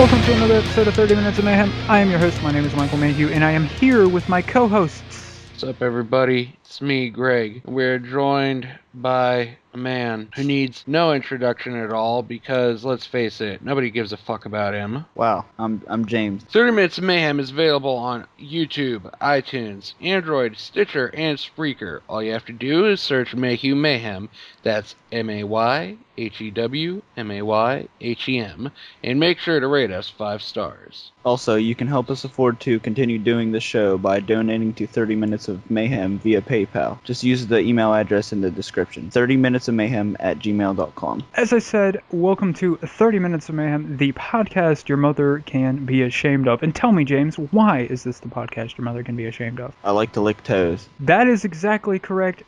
welcome to another episode of 30 Minutes of Mayhem. I am your host, my name is Michael Mayhew, and I am here with my co-hosts. What's up, everybody? It's me, Greg. We're joined by a man who needs no introduction at all because, let's face it, nobody gives a fuck about him. Wow, I'm I'm James. 30 Minutes of Mayhem is available on YouTube, iTunes, Android, Stitcher, and Spreaker. All you have to do is search Mayhew Mayhem. That's M A Y H E W M A Y H E M. And make sure to rate us five stars. Also, you can help us afford to continue doing the show by donating to 30 Minutes of Mayhem via PayPal. Just use the email address in the description. 30 Minutes of Mayhem at gmail.com. As I said, welcome to 30 Minutes of Mayhem, the podcast your mother can be ashamed of. And tell me, James, why is this the podcast your mother can be ashamed of? I like to lick toes. That is exactly correct.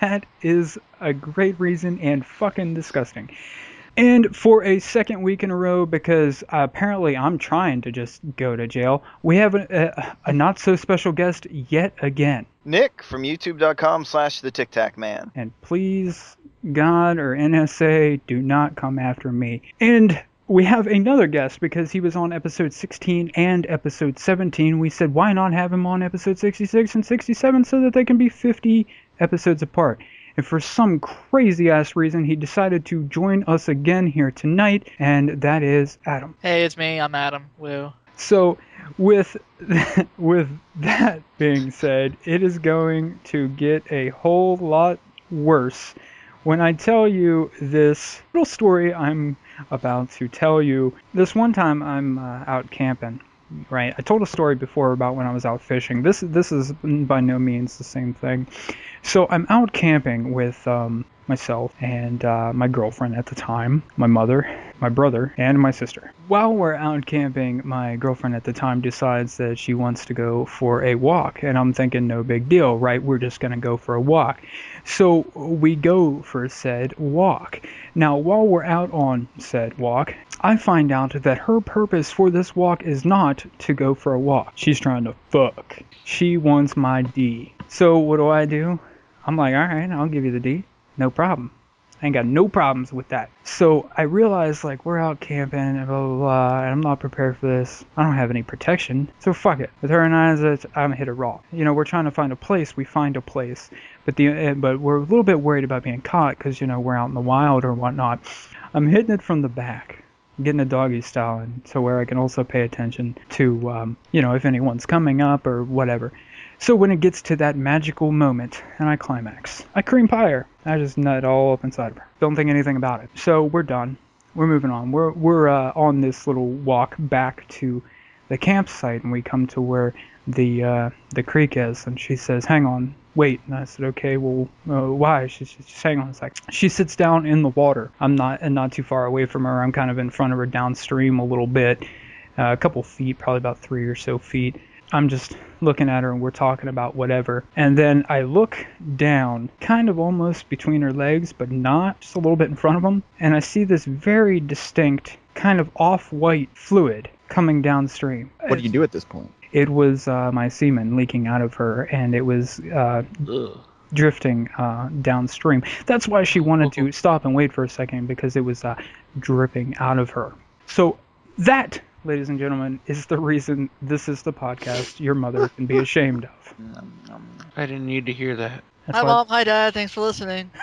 That is a great reason and fucking disgusting. And for a second week in a row, because apparently I'm trying to just go to jail, we have a, a, a not so special guest yet again. Nick from youtube.com slash the Tic Tac Man. And please, God or NSA, do not come after me. And we have another guest because he was on episode 16 and episode 17. We said, why not have him on episode 66 and 67 so that they can be 50 episodes apart? And for some crazy ass reason, he decided to join us again here tonight, and that is Adam. Hey, it's me. I'm Adam. Woo. So, with with that being said, it is going to get a whole lot worse when I tell you this little story I'm about to tell you. This one time I'm uh, out camping, right? I told a story before about when I was out fishing. This this is by no means the same thing. So I'm out camping with um, myself and uh, my girlfriend at the time, my mother, my brother, and my sister. While we're out camping, my girlfriend at the time decides that she wants to go for a walk, and I'm thinking, no big deal, right? We're just gonna go for a walk. So we go for said walk. Now, while we're out on said walk, I find out that her purpose for this walk is not to go for a walk. She's trying to fuck. She wants my D. So what do I do? I'm like, all right, I'll give you the D. No problem. I ain't got no problems with that. So I realized, like, we're out camping and blah, blah, blah, and I'm not prepared for this. I don't have any protection. So fuck it. With her and I, I'm hit a raw. You know, we're trying to find a place. We find a place. But the uh, but we're a little bit worried about being caught because, you know, we're out in the wild or whatnot. I'm hitting it from the back. Getting a doggy style, and so where I can also pay attention to, um, you know, if anyone's coming up or whatever. So when it gets to that magical moment and I climax, I cream pie her. I just nut all up inside of her. Don't think anything about it. So we're done. We're moving on. We're we're uh, on this little walk back to the campsite, and we come to where the uh, the creek is. And she says, "Hang on, wait." And I said, "Okay, well, uh, why?" She says, "Just hang on a sec." She sits down in the water. I'm not and not too far away from her. I'm kind of in front of her downstream a little bit, uh, a couple feet, probably about three or so feet. I'm just looking at her and we're talking about whatever. And then I look down, kind of almost between her legs, but not, just a little bit in front of them. And I see this very distinct, kind of off white fluid coming downstream. What do you do at this point? It was uh, my semen leaking out of her, and it was uh, Ugh. drifting uh, downstream. That's why she wanted to stop and wait for a second because it was uh, dripping out of her. So that, ladies and gentlemen, is the reason this is the podcast your mother can be ashamed of. I didn't need to hear that. That's Hi, why- Mom. Hi, Dad. Thanks for listening.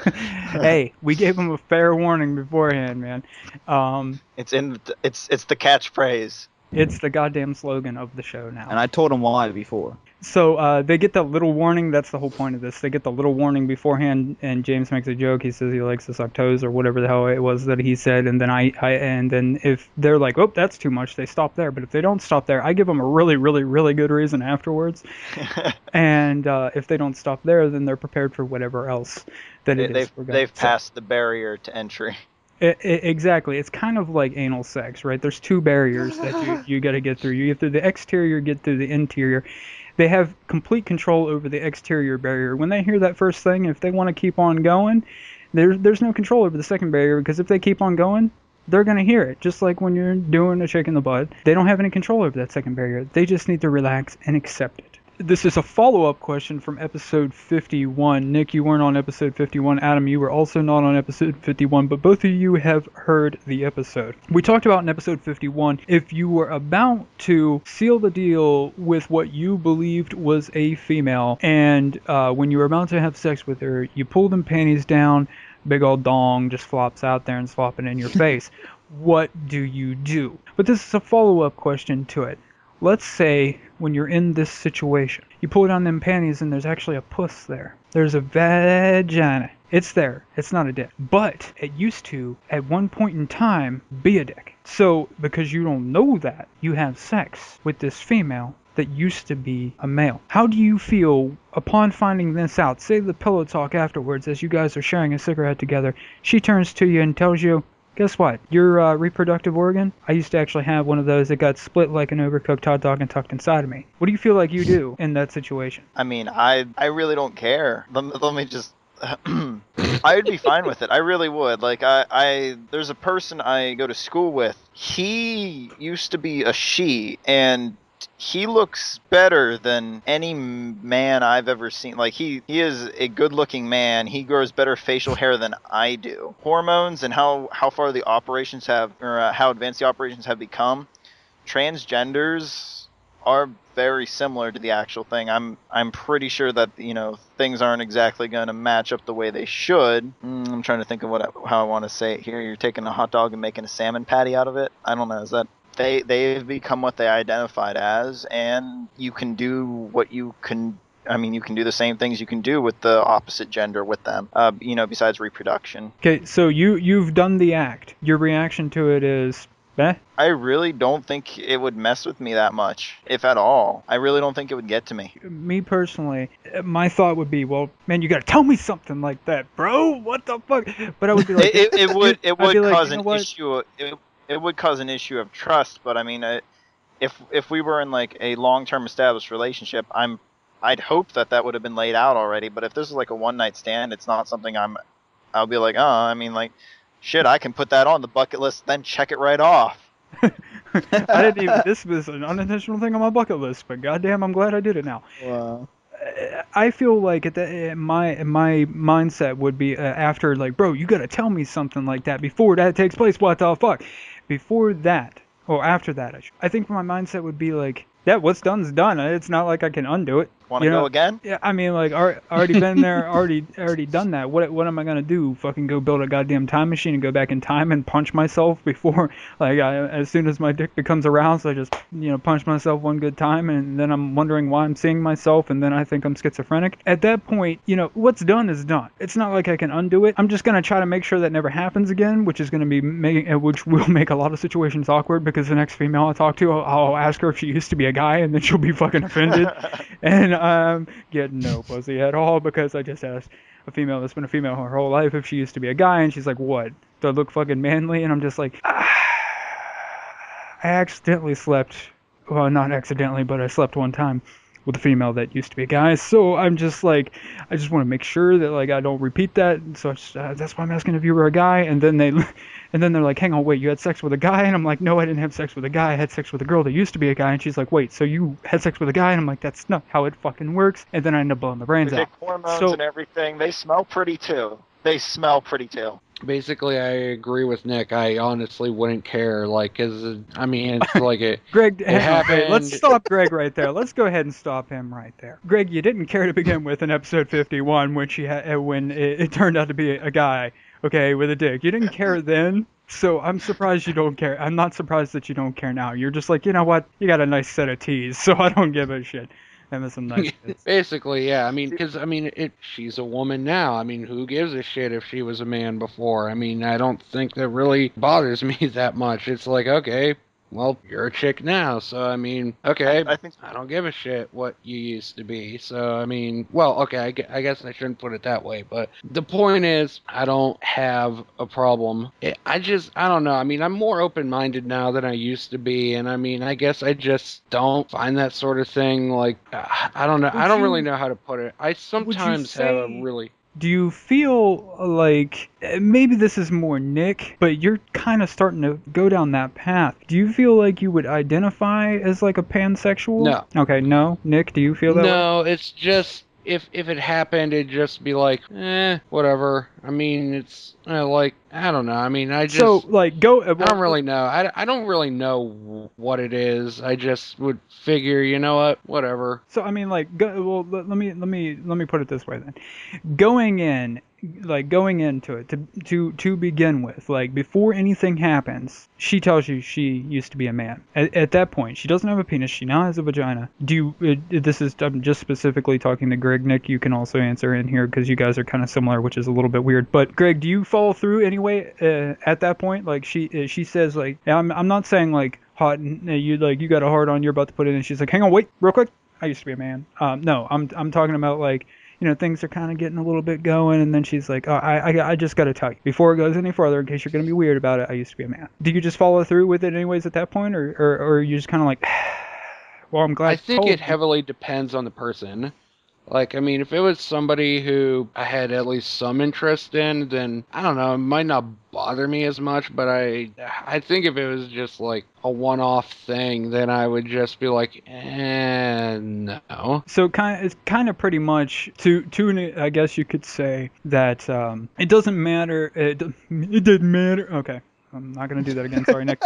hey, we gave him a fair warning beforehand, man. Um, It's in it's it's the catchphrase. it's the goddamn slogan of the show now. And I told him why before. So uh, they get that little warning. That's the whole point of this. They get the little warning beforehand, and James makes a joke. He says he likes to suck toes or whatever the hell it was that he said. And then I, I, and then if they're like, oh, that's too much, they stop there. But if they don't stop there, I give them a really, really, really good reason afterwards. and uh, if they don't stop there, then they're prepared for whatever else that They, it is they've they've passed the barrier to entry. I- I- exactly. It's kind of like anal sex, right? There's two barriers that you, you got to get through. You get through the exterior, get through the interior. They have complete control over the exterior barrier. When they hear that first thing, if they want to keep on going, there's there's no control over the second barrier because if they keep on going, they're gonna hear it. Just like when you're doing a chick in the butt, they don't have any control over that second barrier. They just need to relax and accept it. This is a follow-up question from episode 51. Nick, you weren't on episode 51. Adam, you were also not on episode 51, but both of you have heard the episode. We talked about in episode 51 if you were about to seal the deal with what you believed was a female, and uh, when you were about to have sex with her, you pull them panties down, big old dong just flops out there and flopping in your face. What do you do? But this is a follow-up question to it. Let's say when you're in this situation, you pull down them panties and there's actually a puss there. There's a vagina. It's there. It's not a dick. But it used to, at one point in time, be a dick. So, because you don't know that, you have sex with this female that used to be a male. How do you feel upon finding this out? Say the pillow talk afterwards as you guys are sharing a cigarette together. She turns to you and tells you, Guess what? Your uh, reproductive organ, I used to actually have one of those that got split like an overcooked hot dog and tucked inside of me. What do you feel like you do in that situation? I mean, I I really don't care. Let me, let me just. I'd be fine with it. I really would. Like I, I there's a person I go to school with. He used to be a she, and he looks better than any man I've ever seen. Like he he is a good-looking man. He grows better facial hair than I do. Hormones and how how far the operations have or uh, how advanced the operations have become. Transgenders are very similar to the actual thing. I'm I'm pretty sure that you know things aren't exactly going to match up the way they should. Mm, I'm trying to think of what I, how I want to say it here. You're taking a hot dog and making a salmon patty out of it. I don't know. Is that they they've become what they identified as, and you can do what you can. I mean, you can do the same things you can do with the opposite gender with them. Uh, you know, besides reproduction. Okay, so you you've done the act. Your reaction to it is, eh? I really don't think it would mess with me that much, if at all. I really don't think it would get to me. Me personally, my thought would be, well, man, you gotta tell me something like that, bro. What the fuck? But I would be like, it, it, it would it would be like, cause you know an what? issue. It, it would cause an issue of trust. But I mean, uh, if if we were in like a long term established relationship, I'm I'd hope that that would have been laid out already. But if this is like a one night stand, it's not something I'm. I'll be like, oh, I mean, like, shit, I can put that on the bucket list, then check it right off. I didn't even. This was an unintentional thing on my bucket list, but goddamn, I'm glad I did it now. Wow. I feel like at the, my my mindset would be uh, after like, bro, you gotta tell me something like that before that takes place. What the fuck? Before that, or after that, I, I think my mindset would be like, yeah, what's done's done. It's not like I can undo it. Want to You go know- again? Yeah, I mean, like, already been there, already, already done that. What, what am I gonna do? Fucking go build a goddamn time machine and go back in time and punch myself before, like, I, as soon as my dick becomes aroused, I just, you know, punch myself one good time, and then I'm wondering why I'm seeing myself, and then I think I'm schizophrenic. At that point, you know, what's done is done. It's not like I can undo it. I'm just gonna try to make sure that never happens again, which is gonna be making, uh, which will make a lot of situations awkward because the next female I talk to, I'll, I'll ask her if she used to be a guy, and then she'll be fucking offended and um, getting no pussy at all because I just asked a female that's been a female her whole life if she used to be a guy, and she's like, "What? Do I look fucking manly?" And I'm just like, ah, I accidentally slept. Well, not accidentally, but I slept one time with a female that used to be a guy. So I'm just like, I just want to make sure that like I don't repeat that. So I just, uh, that's why I'm asking if you were a guy. And then they, and then they're like, hang on, wait, you had sex with a guy? And I'm like, no, I didn't have sex with a guy. I had sex with a girl that used to be a guy. And she's like, wait, so you had sex with a guy? And I'm like, that's not how it fucking works. And then I end up blowing the brains out. hormones So- and everything, they smell pretty too. They smell pretty too. Basically, I agree with Nick. I honestly wouldn't care. Like, 'cause, I mean, it's like it. Greg, on, wait, let's stop Greg right there. Let's go ahead and stop him right there. Greg, you didn't care to begin with in episode 51 when she ha- uh, when it, it turned out to be a guy, okay, with a dick. You didn't care then, so I'm surprised you don't care. I'm not surprised that you don't care now. You're just like, you know what? You got a nice set of tees, so I don't give a shit. Some nice. Basically, yeah. I mean, because I mean, it. She's a woman now. I mean, who gives a shit if she was a man before? I mean, I don't think that really bothers me that much. It's like, okay, well, you're a chick now, so I mean, okay, I think I don't give a shit what you used to be. So, I mean, well, okay, I, I guess I shouldn't put it that way, but the point is, I don't have a problem. It, I just, I don't know. I mean, I'm more open minded now than I used to be. And I mean, I guess I just don't find that sort of thing like, uh, I don't know. Would I don't you- really know how to put it. I sometimes have a really. Do you feel like eh, maybe this is more Nick, but you're kind of starting to go down that path? Do you feel like you would identify as like a pansexual? No. Okay, no. Nick, do you feel that way? No, it's just. If, if it happened, it'd just be like, eh, whatever. I mean, it's uh, like, I don't know. I mean, I just. so like go. uh, I don't really know. I, I don't really know what it is. I just would figure, you know what, whatever. So I mean, like, go, well, let, let me let me let me put it this way then. Going in, like going into it to to to begin with, like before anything happens, she tells you she used to be a man. At, at that point, she doesn't have a penis. She now has a vagina. Do you? Uh, this is I'm just specifically talking to Greg. Nick, you can also answer in here because you guys are kind of similar, which is a little bit weird. But Greg, do you follow through anyway uh, at that point? Like she uh, she says like I'm I'm not saying like hot and you like you got a hard on you're about to put it in. She's like, hang on, wait, real quick. I used to be a man. Um, no, I'm I'm talking about like you know things are kind of getting a little bit going, and then she's like, oh, I I, I just got to tell you before it goes any further, in case you're gonna be weird about it. I used to be a man. Do you just follow through with it anyways at that point, or or, or are you just kind of like, well, I'm glad. I think it you." heavily depends on the person. Like, I mean, if it was somebody who I had at least some interest in, then I don't know, it might not bother me as much. But I, I think if it was just like a one-off thing, then I would just be like, eh, no. So kind of, it's kind of pretty much to to I guess you could say that um, it doesn't matter. It, it didn't matter. Okay, I'm not gonna do that again. Sorry, Nick.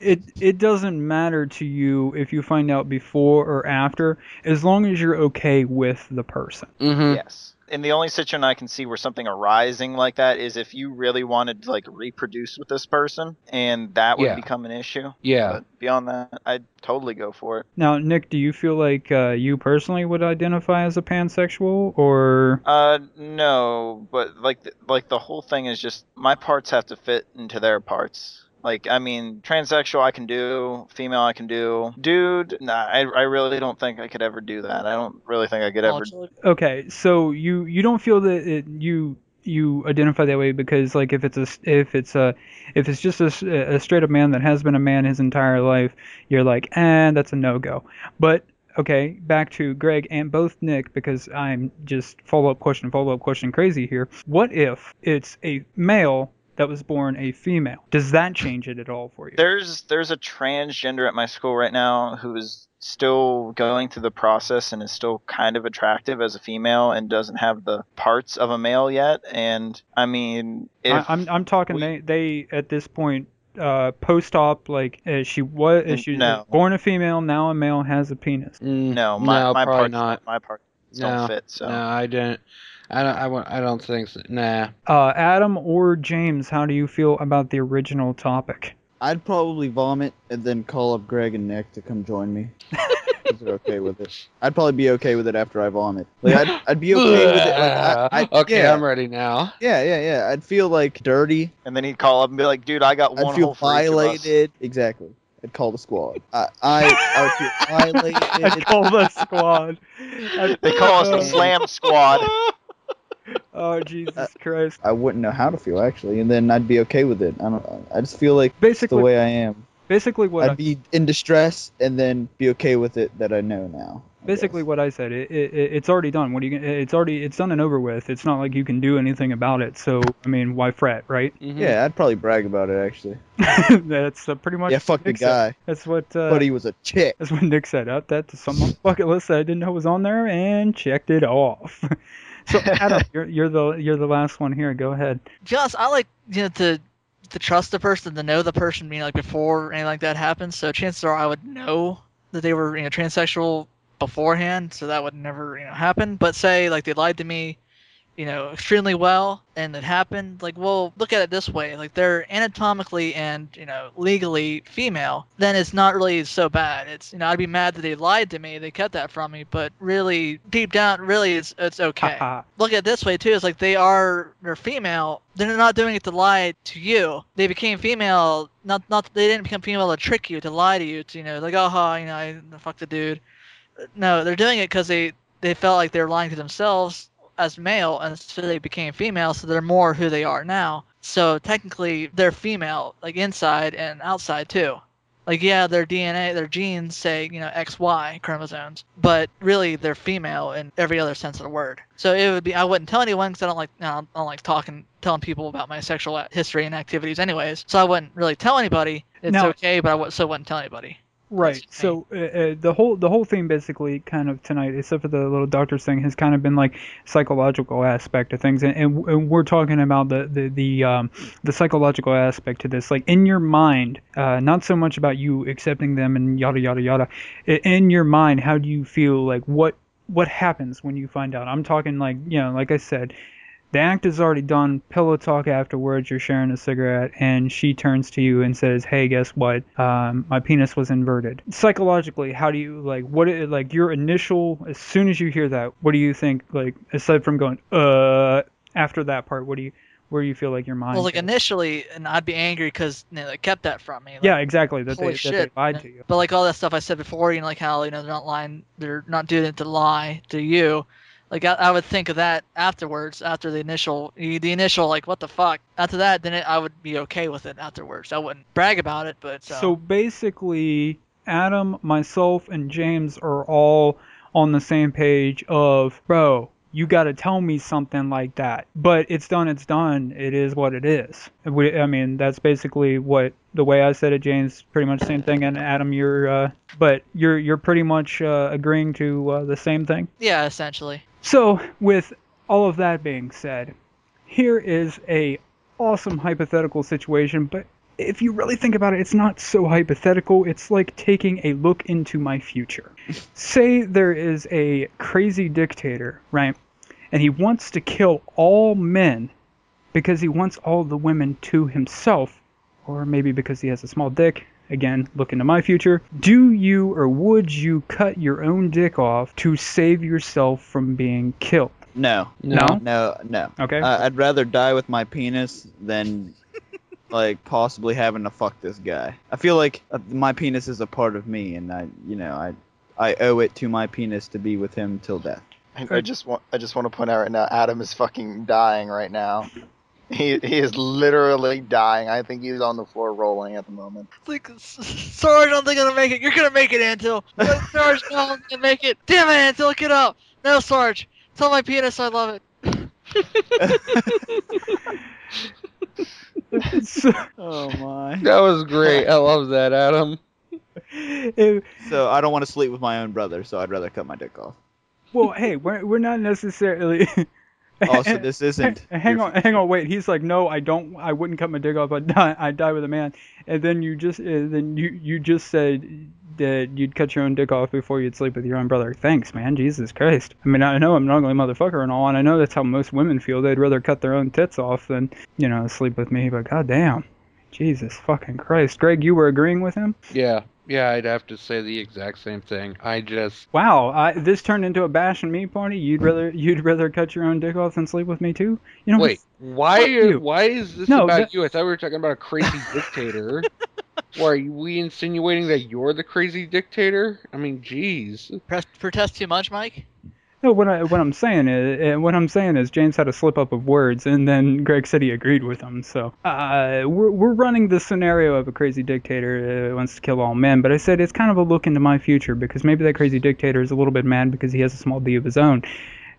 it it doesn't matter to you if you find out before or after, as long as you're okay with the person. Mm-hmm. yes. And the only situation I can see where something arising like that is if you really wanted to like reproduce with this person, and that would Yeah. become an issue. Yeah. But beyond that, I'd totally go for it. Now, Nick, do you feel like uh, you personally would identify as a pansexual, or Uh, no, but like th- like the whole thing is just my parts have to fit into their parts. Like I mean, transsexual I can do, female I can do, dude. Nah, I I really don't think I could ever do that. I don't really think I could ever. Okay, so you you don't feel that it, you you identify that way because like if it's a if it's a if it's just a straight up man that has been a man his entire life, you're like, eh, that's a no go. But okay, back to Greg and both Nick because I'm just follow up question follow up question crazy here. What if it's a male that was born a female? Does that change it at all for you? There's there's a transgender at my school right now who is still going through the process and is still kind of attractive as a female and doesn't have the parts of a male yet. And I mean, if I, I'm I'm talking we- they they at this point uh post op like uh, she was Mm, she was no. born a female now a male has a penis. no, my no, my probably parts not. my part No, don't fit. So No, I didn't. I don't. I, won't- I don't think so. Nah. Uh Adam or James, how do you feel about the original topic? I'd probably vomit and then call up Greg and Nick to come join me. If they're okay with it. I'd probably be okay with it after I vomit. Like I'd, I'd be okay with it. Like, I, I, okay, yeah, I'm ready now. yeah, yeah, yeah. I'd feel like dirty. and then he'd call up and be like, "Dude, I got one I'd feel hole for each of us." violated. Exactly. I'd call the squad. I, I, I would feel violated. I call the squad. They call us the Slam Squad. Oh Jesus Christ. I wouldn't know how to feel actually, and then I'd be okay with it. I don't. I just feel like basically the way I am. basically what I, I'd be in distress and then be okay with it that I know now. I basically guess. what I said. It, it it's already done. What are you gonna- it's already it's done and over with. It's not like you can do anything about it. So I mean, why fret, right? Mhm. Yeah, I'd probably brag about it actually. That's uh, pretty much Yeah, fuck the Nick said. guy. That's what uh, but he was a chick. That's what Nick said. Up that's some on bucket list that I didn't know was on there, and checked it off. so Adam, you're, you're the you're the last one here. Go ahead. Just I like you know to to trust the person, to know the person, know, like before anything like that happens. So chances are I would know that they were you know transsexual beforehand, so that would never you know happen. But say like they lied to me, you know, extremely well and it happened, like, well, look at it this way. Like, they're anatomically and, you know, legally female, then it's not really so bad. It's, you know, I'd be mad that they lied to me, they kept that from me, but really, deep down, really, it's, it's okay. Look at it this way too. It's like they are they're female. They're not doing it to lie to you. They became female. Not not they didn't become female to trick you, to lie to you, to you know like oh you know I fucked the dude. No, they're doing it because they they felt like they're lying to themselves as male, and so they became female. So they're more who they are now. So technically, they're female, like inside and outside too. Like yeah, their DNA, their genes say you know XY chromosomes, but really they're female in every other sense of the word. So it would be I wouldn't tell anyone because I don't like you know, I don't like talking telling people about my sexual history and activities anyways. So I wouldn't really tell anybody. It's Now- okay, but I so wouldn't tell anybody. Right. So uh, uh, the whole the whole thing basically kind of tonight, except for the little doctor's thing, has kind of been like psychological aspect of things, and, and, and we're talking about the the the um the psychological aspect to this, like in your mind, uh, not so much about you accepting them and yada yada yada. In your mind, how do you feel? Like what what happens when you find out? I'm talking like you know, like I said. The act is already done. Pillow talk afterwards. You're sharing a cigarette, and she turns to you and says, "Hey, guess what? Um, my penis was inverted." Psychologically, how do you like what? It, like your initial, as soon as you hear that, what do you think? Like aside from going, uh, after that part, what do you, where do you feel like your mind? Well, like goes? initially, and I'd be angry because you know, they kept that from me. Like, yeah, exactly. That they, that they lied to you. But like all that stuff I said before, you know, like how you know they're not lying, they're not doing it to lie to you. Like I, I would think of that afterwards, after the initial, the initial like what the fuck. After that, then it, I would be okay with it afterwards. I wouldn't brag about it, but uh, So basically, Adam, myself, and James are all on the same page of, bro, you got to tell me something like that. But it's done, it's done. It is what it is. We, I mean, that's basically what the way I said it, James. Pretty much the same thing. And Adam, you're, uh, but you're you're pretty much uh, agreeing to uh, the same thing. yeah, essentially. So, with all of that being said, here is a awesome hypothetical situation, but if you really think about it, it's not so hypothetical. It's like taking a look into my future. Say there is a crazy dictator, right? And he wants to kill all men because he wants all the women to himself, or maybe because he has a small dick. Again, look into my future. Do you or would you cut your own dick off to save yourself from being killed? No, No? no, no. Okay. I I'd rather die with my penis than like possibly having to fuck this guy. I feel like uh, my penis is a part of me, and I, you know, I, I owe it to my penis to be with him till death. I, I just want I just want to point out right now, Adam is fucking dying right now. He he is literally dying. I think he's on the floor rolling at the moment. It's like, "S- S- Sarge, I don't think I'm gonna make it. You're gonna make it, Antil. No, Sarge, no, I'm gonna make it. Damn it, Antil, get up. No, Sarge, tell my penis I love it. Oh my. That was great. I love that, Adam. So I don't want to sleep with my own brother, so I'd rather cut my dick off. well, hey, we're we're not necessarily. Also, this isn't. hang your- on, hang on, wait. He's like, no, I don't. I wouldn't cut my dick off. I die. I die with a man. And then you just, uh, then you you just said that you'd cut your own dick off before you'd sleep with your own brother. Thanks, man. Jesus Christ. I mean, I know I'm an ugly motherfucker and all, and I know that's how most women feel. They'd rather cut their own tits off than, you know, sleep with me. But goddamn, Jesus fucking Christ, Greg, you were agreeing with him. Yeah, yeah, I'd have to say the exact same thing. I just, Wow, I, this turned into a bash and me party. You'd rather you'd rather cut your own dick off than sleep with me too? You know, wait, why? fuck you. Why is this No, about that- you? I thought we were talking about a crazy dictator. Why are we insinuating that you're the crazy dictator? I mean, jeez. Protest too much, Mike? No, what I what I'm saying is uh, what I'm saying is James had a slip up of words, and then Greg said he agreed with him. So uh, we're we're running the scenario of a crazy dictator uh, wants to kill all men, but I said it's kind of a look into my future because maybe that crazy dictator is a little bit mad because he has a small d of his own,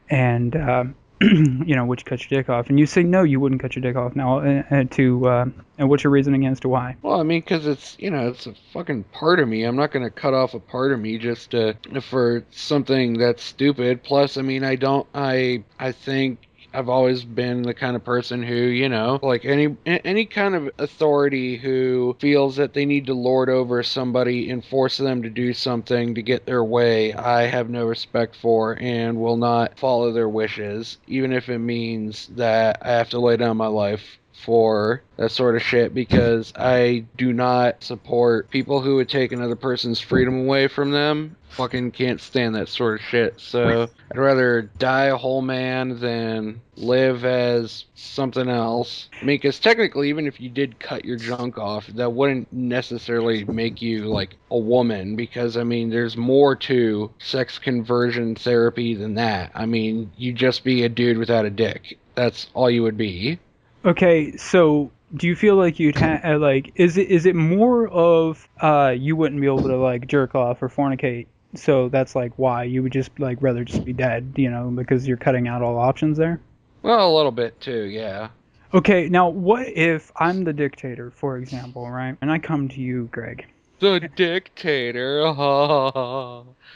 and uh, you know, would you cut your dick off? And you say no, you wouldn't cut your dick off. Now, uh, uh, to uh, and what's your reasoning as to why? Well, I mean, because it's you know it's a fucking part of me. I'm not gonna cut off a part of me just to, for something that's stupid. Plus, I mean, I don't. I I think I've always been the kind of person who, you know, like any any kind of authority who feels that they need to lord over somebody and force them to do something to get their way, I have no respect for and will not follow their wishes, even if it means that I have to lay down my life for that sort of shit because I do not support people who would take another person's freedom away from them. Fucking can't stand that sort of shit. So I'd rather die a whole man than live as something else. I mean, because technically, even if you did cut your junk off, that wouldn't necessarily make you like a woman. Because I mean, there's more to sex conversion therapy than that. I mean, you'd just be a dude without a dick. That's all you would be. Okay, so do you feel like you'd ha- uh, like is it is it more of uh you wouldn't be able to like jerk off or fornicate? So that's like why you would just like rather just be dead, you know, because you're cutting out all options there. Well, a little bit too, yeah. Okay, now what if I'm the dictator, for example, right? And I come to you, Greg. The dictator.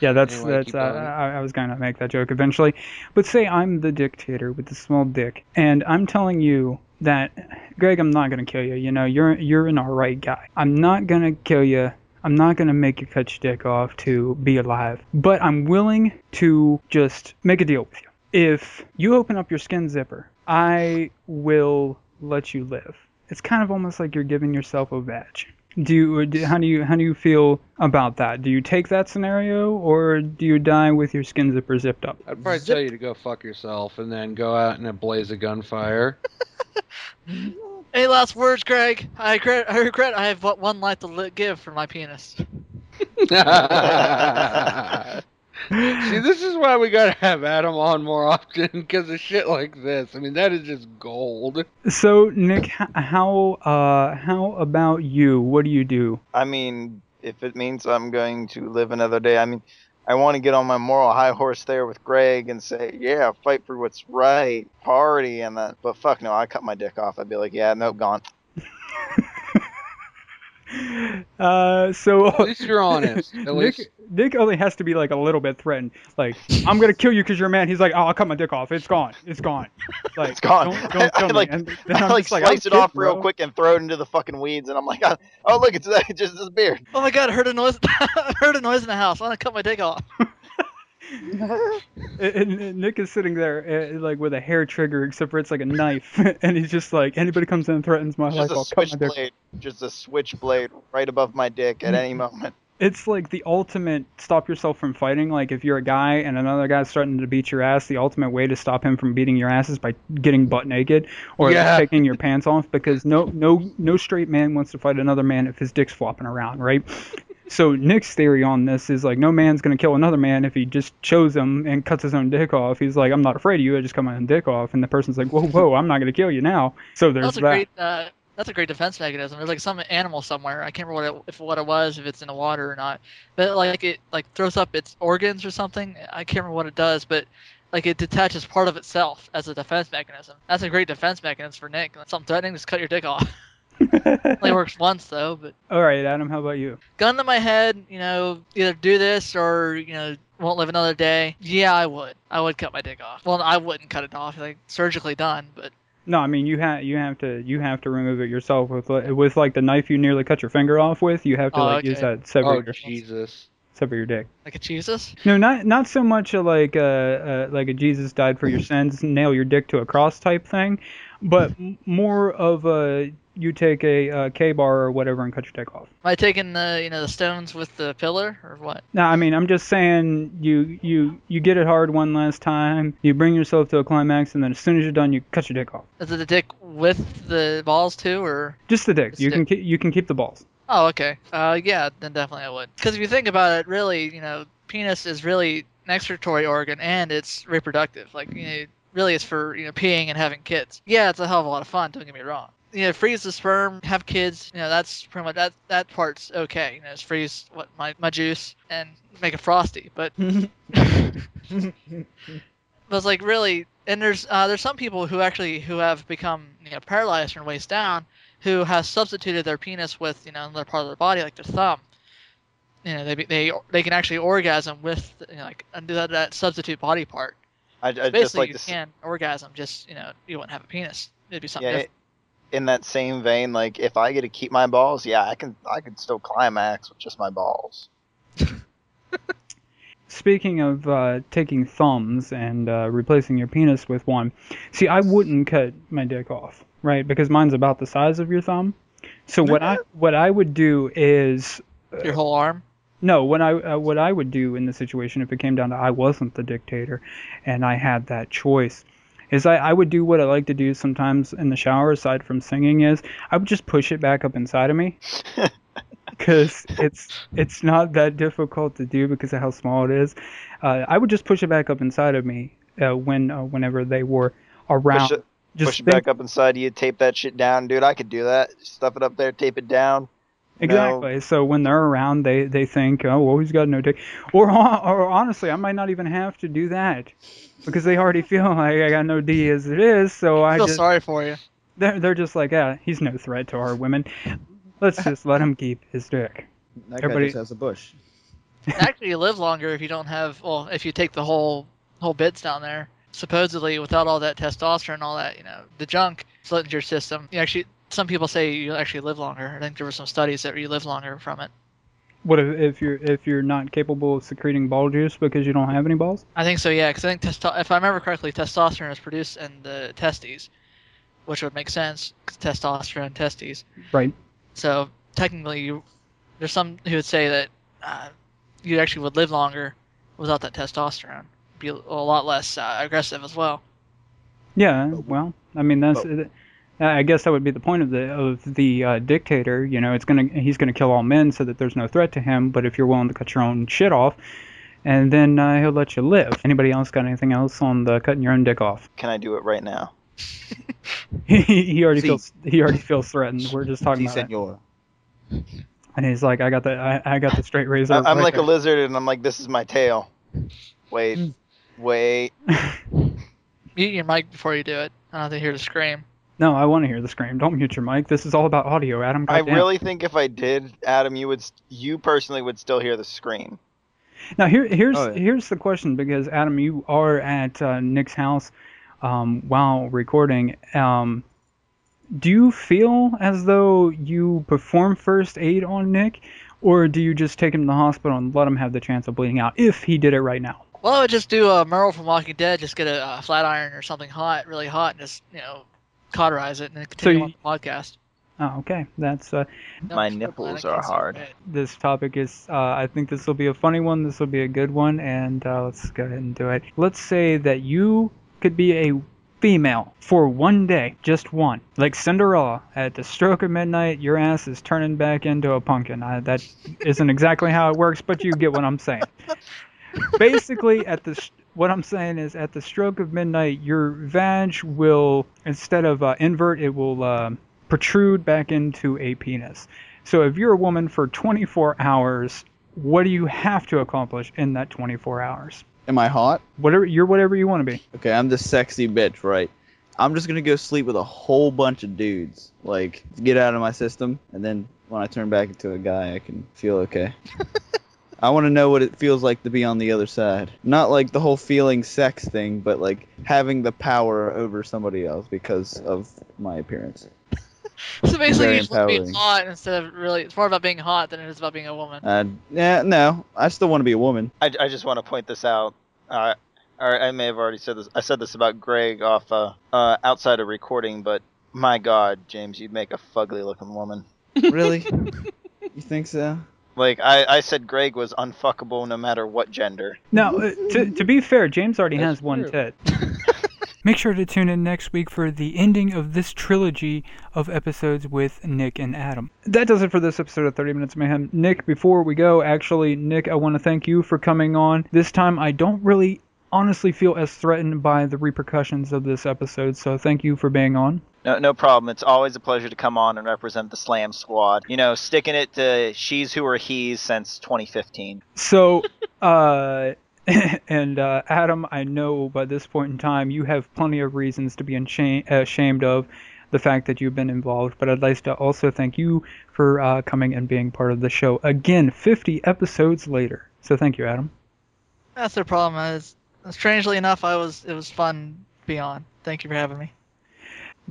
Yeah, that's Anyway, that's. Uh. I, I was gonna make that joke eventually, but say I'm the dictator with the small dick, and I'm telling you that, Greg, I'm not gonna kill you. You know, you're you're an alright guy. I'm not gonna kill you. I'm not gonna make you cut your dick off to be alive, but I'm willing to just make a deal with you. If you open up your skin zipper, I will let you live. It's kind of almost like you're giving yourself a badge. Do you do, how do you how do you feel about that? Do you take that scenario or do you die with your skin zipper zipped up? I'd probably tell you to go fuck yourself and then go out in a blaze of gunfire. Any last words, Greg? I regret. I regret. I have but one life to li- give for my penis. See, this is why we gotta have Adam on more often because of shit like this. I mean, that is just gold. So Nick, h- how uh how about you? What do you do? I mean, if it means I'm going to live another day, I mean, I want to get on my moral high horse there with Greg and say, yeah, fight for what's right, party, and that. But fuck no, I cut my dick off. I'd be like, yeah, nope, gone. Uh, so At least you're honest. At Nick, least Nick only has to be like a little bit threatened. Like, I'm gonna kill you because you're a man. He's like, oh, I'll cut my dick off. It's gone. It's gone. Like, It's gone. Don't, don't I kill me. like- And then I I'm like just like, slice I'm it off real bro. quick and throw it into the fucking weeds, and I'm like, oh look, it's it just disappeared. Oh my god! I heard a noise. I heard a noise in the house. I'm gonna cut my dick off. And, and Nick is sitting there uh, like with a hair trigger, except for it's like a knife, and he's just like, anybody comes in and threatens my life, Just a I'll cut my dick. switchblade, just a switchblade right above my dick at any moment. It's like the ultimate stop yourself from fighting. Like if you're a guy and another guy's starting to beat your ass, the ultimate way to stop him from beating your ass is by getting butt naked or like, taking your pants off. Because no, no, no straight man wants to fight another man if his dick's flopping around, right? So Nick's theory on this is like no man's gonna kill another man if he just shows him and cuts his own dick off. He's like, I'm not afraid of you. I just cut my own dick off, and the person's like, Whoa, whoa, I'm not gonna kill you now. So there's That's a that. great. Uh, that's a great defense mechanism. There's like some animal somewhere. I can't remember what it, if what it was, if it's in the water or not. But like it like throws up its organs or something. I can't remember what it does, but like it detaches part of itself as a defense mechanism. That's a great defense mechanism for Nick. Something threatening, just cut your dick off. Only works once though, but All right, Adam, how about you? gun to my head, you know, either do this or you know won't live another day. Yeah, I would. I would cut my dick off. Well, I wouldn't cut it off, like surgically done, but No, I mean you have you have to you have to remove it yourself with li- with like the knife you nearly cut your finger off with. You have to Oh, like use that sever oh your Jesus. sever your dick. like a Jesus. No, not not so much a, like uh, uh like a Jesus died for your sins, nail your dick to a cross type thing, but more of a you take a uh, K bar or whatever and cut your dick off. Am I taking the you know the stones with the pillar or what? No, I mean I'm just saying you you you get it hard one last time, you bring yourself to a climax, and then as soon as you're done, you cut your dick off. Is it the dick with the balls too, or? Just the dick. Just You can ke- you can keep the balls. Oh, okay. Uh, yeah, then definitely I would. Because if you think about it, really, you know, penis is really an excretory organ and it's reproductive. Like, you know, really it's for you know peeing and having kids. Yeah, it's a hell of a lot of fun. Don't get me wrong. You know, freeze the sperm, have kids. You know, that's pretty much that. That part's okay. You know, just freeze what my my juice and make a frosty. But but it's like really, and there's uh, there's some people who actually who have become you know paralyzed from waist down, who has substituted their penis with you know another part of their body like their thumb. You know they they they can actually orgasm with you know, like undo that, that substitute body part, I, I just Basically, like you to. s- can orgasm, just you know, you wouldn't have a penis. It'd be something Yeah, different. In that same vein, like if I get to keep my balls, yeah, I can. I could still climax with just my balls. Speaking of uh, taking thumbs and uh, replacing your penis with one, see, I wouldn't cut my dick off, right? Because mine's about the size of your thumb. So what I what I would do is Your whole arm. no, what I uh, what I would do in the situation if it came down to I wasn't the dictator, and I had that choice, is I, I would do what I like to do sometimes in the shower aside from singing is I would just push it back up inside of me, because it's it's not that difficult to do because of how small it is. Uh, I would just push it back up inside of me uh, when uh, whenever they were around. Push it, just push it back up inside you, tape that shit down, dude. I could do that. Stuff it up there, tape it down. You know? Exactly. So when they're around, they they think, oh, well, he's got no dick. Or or honestly, I might not even have to do that because they already feel like I got no D as it is. So I I feel just sorry for you. they're they're just like, yeah, he's no threat to our women. Let's just let him keep his dick. That Everybody- guy just has a bush. Actually, you live longer if you don't have. Well, if you take the whole whole bits down there. Supposedly, without all that testosterone, and all that, you know, the junk flooding into your system. You actually, some people say you actually live longer. I think there were some studies that you live longer from it. What if, if you're if you're not capable of secreting ball juice because you don't have any balls? I think so, yeah. Because I think testo- if I remember correctly, testosterone is produced in the testes, which would make sense. 'cause testosterone, testes. Right. So technically, you, there's some who would say that uh, you actually would live longer without that testosterone. Be a, a lot less uh, aggressive as well. Yeah. Well, I mean that's. I guess that would be the point of the of the uh, dictator. You know, it's gonna he's gonna kill all men so that there's no threat to him. But if you're willing to cut your own shit off, and then uh, he'll let you live. Anybody else got anything else on the cutting your own dick off? Can I do it right now? he, he already See. feels he already feels threatened. We're just talking Si, about it. senor. And he's like, I got the I, I got the straight razor. I, I'm right like a lizard, and I'm like, this is my tail. Wait, Mm. wait. Mute your mic before you do it. I don't have to hear the scream. No, I want to hear the scream. Don't mute your mic. This is all about audio, Adam. I Goddamn. really think if I did, Adam, you would, you personally would still hear the scream. Now here here's Oh, yeah. here's the question because Adam, you are at uh, Nick's house um, while recording. Um, do you feel as though you perform first aid on Nick, or do you just take him to the hospital and let him have the chance of bleeding out if he did it right now? Well, I would just do a Merle from Walking Dead. Just get a, uh flat iron or something hot, really hot, and just you know, cauterize it and then continue you- on the podcast. Oh, okay. That's uh, No, My nipples are hard. this topic is. Uh, I think this will be a funny one. This will be a good one, and uh, let's go ahead and do it. Let's say that you could be a female for one day, just one, like Cinderella. At the stroke of midnight, your ass is turning back into a pumpkin. I, that isn't exactly how it works, but you get what I'm saying. Basically, at the sh- what I'm saying is, at the stroke of midnight, your vag will instead of uh, invert, it will uh, protrude back into a penis. So if you're a woman for 24 hours, what do you have to accomplish in that 24 hours? Am I hot? Whatever you're, whatever you want to be. Okay, I'm the sexy bitch, right? I'm just gonna go sleep with a whole bunch of dudes, like get out of my system, and then when I turn back into a guy, I can feel okay. I want to know what it feels like to be on the other side. Not like the whole feeling sex thing, but like having the power over somebody else because of my appearance. So basically, Very you just want to be hot instead of really. It's more about being hot than it is about being a woman. Uh, yeah, no, I still want to be a woman. I, I just want to point this out. Uh, or I may have already said this. I said this about Greg off uh, uh, outside of recording, but my God, James, you'd make a fugly looking woman. Really? you think so? Like I, I said, Greg was unfuckable no matter what gender. Now, uh, to, to be fair, James already That's has one true. tit. Make sure to tune in next week for the ending of this trilogy of episodes with Nick and Adam. That does it for this episode of 30 Minutes of Mayhem. Nick, before we go, actually, Nick, I want to thank you for coming on. This time, I don't really honestly feel as threatened by the repercussions of this episode, so thank you for being on. No, no problem. It's always a pleasure to come on and represent the Slam Squad. You know, sticking it to she's who are he's since 2015. So, uh, and uh, Adam, I know by this point in time you have plenty of reasons to be insha- ashamed of the fact that you've been involved, but I'd like to also thank you for uh, coming and being part of the show again, 50 episodes later. So thank you, Adam. That's the problem. Is strangely enough, I was it was fun to be on. Thank you for having me.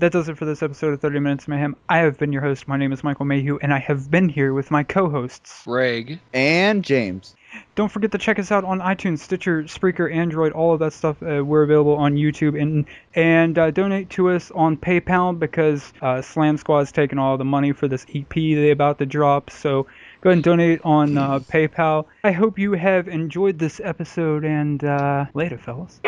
That does it for this episode of 30 Minutes Mayhem. I have been your host. My name is Michael Mayhew, and I have been here with my co-hosts. Greg. And James. Don't forget to check us out on iTunes, Stitcher, Spreaker, Android, all of that stuff. Uh, we're available on YouTube and and uh, donate to us on PayPal because uh, Slam Squad's taking all the money for this EP they about to drop. So go ahead and donate on uh, PayPal. I hope you have enjoyed this episode and uh, later, fellas.